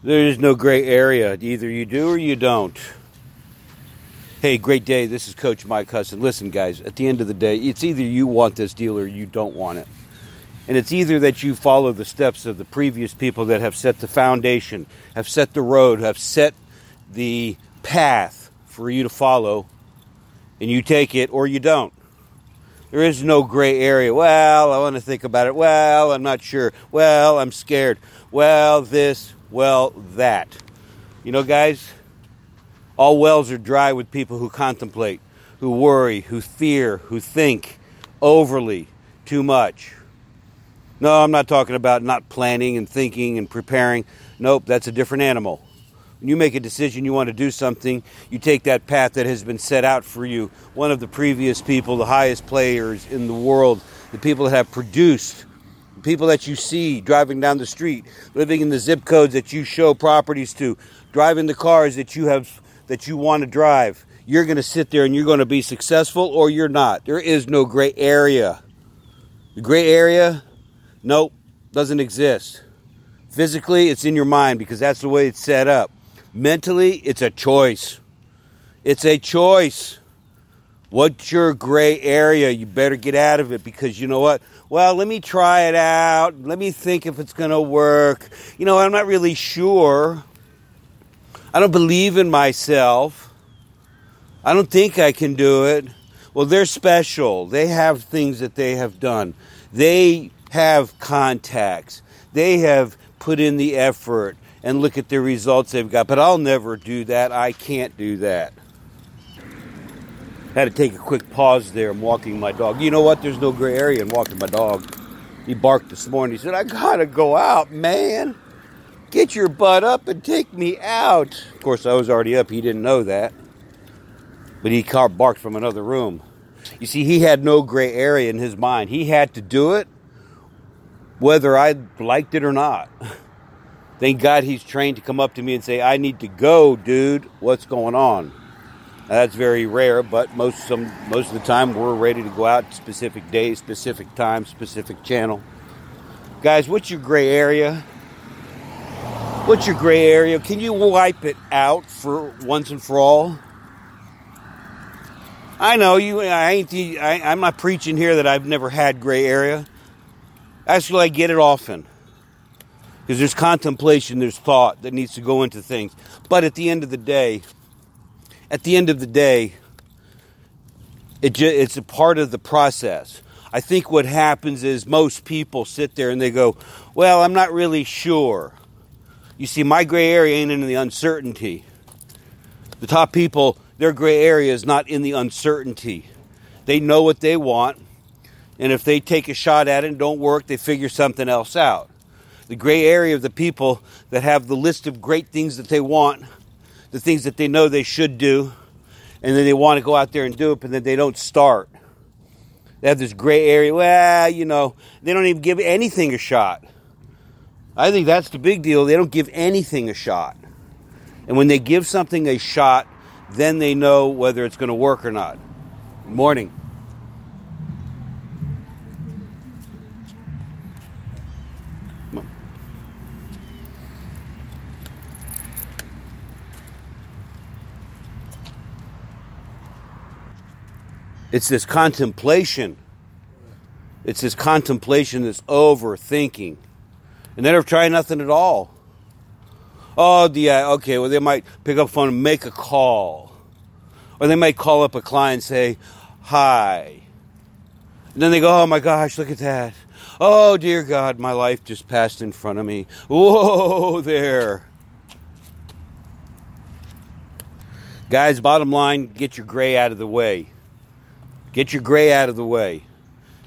There is no gray area. Either you do or you don't. Hey, great day. This is Coach Mike Hudson. Listen, guys, at the end of the day, it's either you want this deal or you don't want it. And it's either that you follow the steps of the previous people that have set the foundation, have set the road, have set the path for you to follow, and you take it or you don't. There is no gray area. Well, I want to think about it. Well, I'm not sure. Well, I'm scared. Well, this, well, that. You know, guys, all wells are dry with people who contemplate, who worry, who fear, who think overly too much. No, I'm not talking about not planning and thinking and preparing. Nope, that's a different animal. When you make a decision you want to do something, you take that path that has been set out for you. One of the previous people, the highest players in the world, the people that have produced people that you see driving down the street, living in the zip codes that you show properties to, driving the cars that you have that you want to drive. You're going to sit there and you're going to be successful or you're not. There is no gray area. The gray area, nope, doesn't exist. Physically, it's in your mind because that's the way it's set up. Mentally, it's a choice. It's a choice. What's your gray area? You better get out of it because you know what? Well, let me try it out. Let me think if it's going to work. You know, I'm not really sure. I don't believe in myself. I don't think I can do it. Well, they're special. They have things that they have done. They have contacts. They have put in the effort and look at the results they've got. But I'll never do that. I can't do that. Had to take a quick pause there. I'm walking my dog. You know what? There's no gray area in walking my dog. He barked this morning. He said, I gotta go out, man. Get your butt up and take me out. Of course, I was already up. He didn't know that. But he barked from another room. You see, he had no gray area in his mind. He had to do it whether I liked it or not. Thank God he's trained to come up to me and say, I need to go, dude. What's going on? That's very rare, but most some most of the time we're ready to go out specific days, specific time, specific channel. Guys, what's your gray area? What's your gray area? Can you wipe it out for once and for all? I know you. I ain't. The, I, I'm not preaching here that I've never had gray area. Actually, I get it often because there's contemplation, there's thought that needs to go into things. But at the end of the day, at the end of the day, it ju- it's a part of the process. I think what happens is most people sit there and they go, Well, I'm not really sure. You see, my gray area ain't in the uncertainty. The top people, their gray area is not in the uncertainty. They know what they want, and if they take a shot at it and don't work, they figure something else out. The gray area of the people that have the list of great things that they want the things that they know they should do, and then they want to go out there and do it, but then they don't start. They have this gray area. Well, you know, they don't even give anything a shot. I think that's the big deal. They don't give anything a shot. And when they give something a shot, then they know whether it's going to work or not. Morning. It's this contemplation. It's this contemplation, this overthinking. And they don't try nothing at all. Oh, yeah, uh, okay, well, they might pick up phone and make a call. Or they might call up a client and say, hi. And then they go, oh my gosh, look at that. Oh, dear God, my life just passed in front of me. Whoa, there. Guys, bottom line, get your gray out of the way. Get your gray out of the way.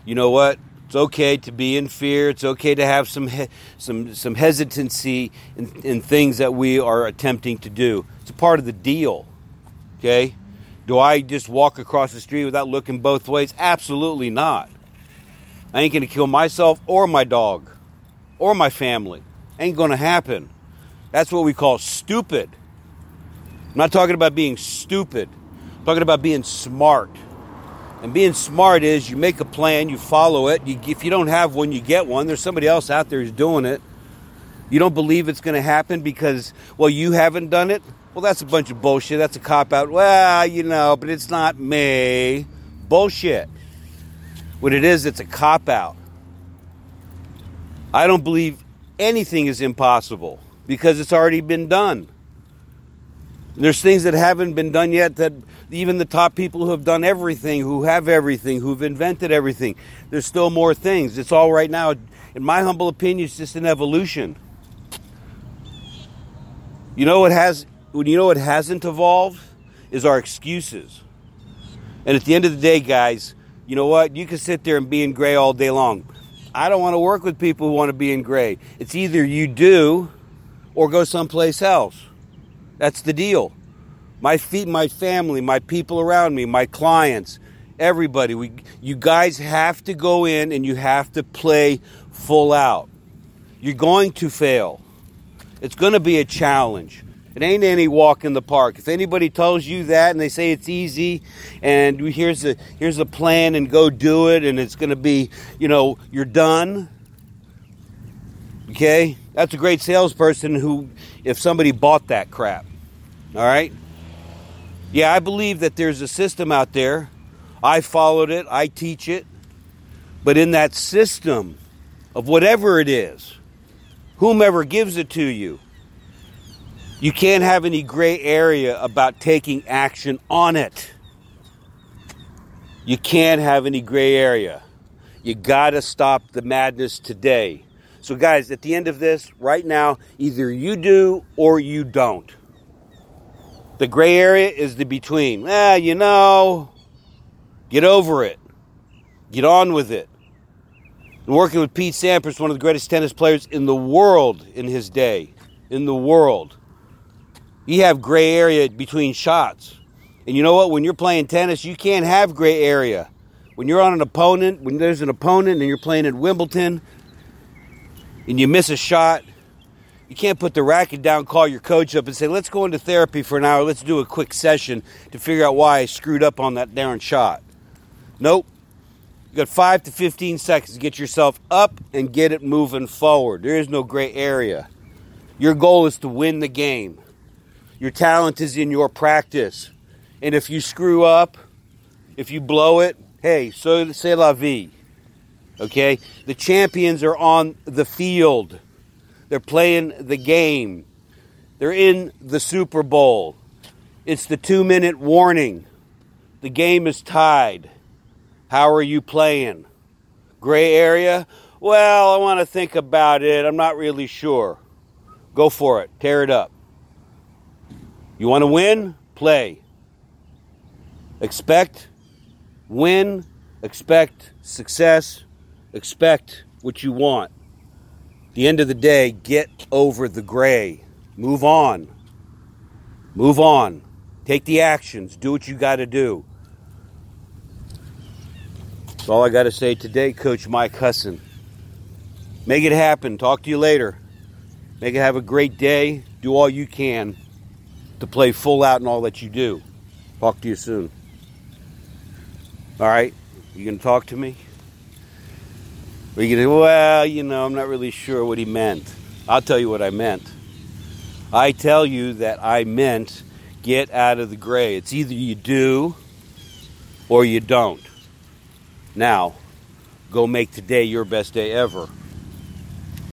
You know what? It's okay to be in fear. It's okay to have some he- some some hesitancy in, in things that we are attempting to do. It's a part of the deal. Okay? Do I just walk across the street without looking both ways? Absolutely not. I ain't going to kill myself or my dog or my family. Ain't going to happen. That's what we call stupid. I'm not talking about being stupid. I'm talking about being smart. And being smart is you make a plan, you follow it. You, if you don't have one, you get one. There's somebody else out there who's doing it. You don't believe it's going to happen because, well, you haven't done it? Well, that's a bunch of bullshit. That's a cop out. Well, you know, but it's not me. Bullshit. What it is, it's a cop out. I don't believe anything is impossible because it's already been done. There's things that haven't been done yet that even the top people who have done everything, who have everything, who've invented everything, there's still more things. It's all right now, in my humble opinion, it's just an evolution. You know what has you know what hasn't evolved is our excuses. And at the end of the day, guys, you know what? You can sit there and be in gray all day long. I don't want to work with people who want to be in gray. It's either you do or go someplace else. That's the deal. My feet, my family, my people around me, my clients, everybody. We, you guys have to go in and you have to play full out. You're going to fail. It's going to be a challenge. It ain't any walk in the park. If anybody tells you that and they say it's easy and here's a here's a plan and go do it and it's going to be, you know, you're done. Okay? That's a great salesperson who if somebody bought that crap. All right? Yeah, I believe that there's a system out there. I followed it, I teach it. But in that system of whatever it is, whomever gives it to you, you can't have any gray area about taking action on it. You can't have any gray area. You got to stop the madness today. So, guys, at the end of this, right now, either you do or you don't. The gray area is the between. Ah, you know, get over it. Get on with it. And working with Pete Sampras, one of the greatest tennis players in the world in his day, in the world you have gray area between shots. And you know what? When you're playing tennis, you can't have gray area. When you're on an opponent, when there's an opponent and you're playing at Wimbledon and you miss a shot, you can't put the racket down, call your coach up and say, let's go into therapy for an hour. Let's do a quick session to figure out why I screwed up on that darn shot. Nope. You got five to 15 seconds to get yourself up and get it moving forward. There is no gray area. Your goal is to win the game. Your talent is in your practice. And if you screw up, if you blow it, hey, so c'est la vie. Okay? The champions are on the field. They're playing the game. They're in the Super Bowl. It's the two minute warning. The game is tied. How are you playing? Gray area? Well, I want to think about it. I'm not really sure. Go for it. Tear it up. You want to win? Play. Expect win, expect success, expect what you want. The end of the day, get over the gray. Move on. Move on. Take the actions. Do what you got to do. That's all I got to say today, Coach Mike Husson. Make it happen. Talk to you later. Make it have a great day. Do all you can to play full out in all that you do. Talk to you soon. All right? You going to talk to me? Going well, you know, I'm not really sure what he meant. I'll tell you what I meant. I tell you that I meant get out of the gray. It's either you do or you don't. Now, go make today your best day ever.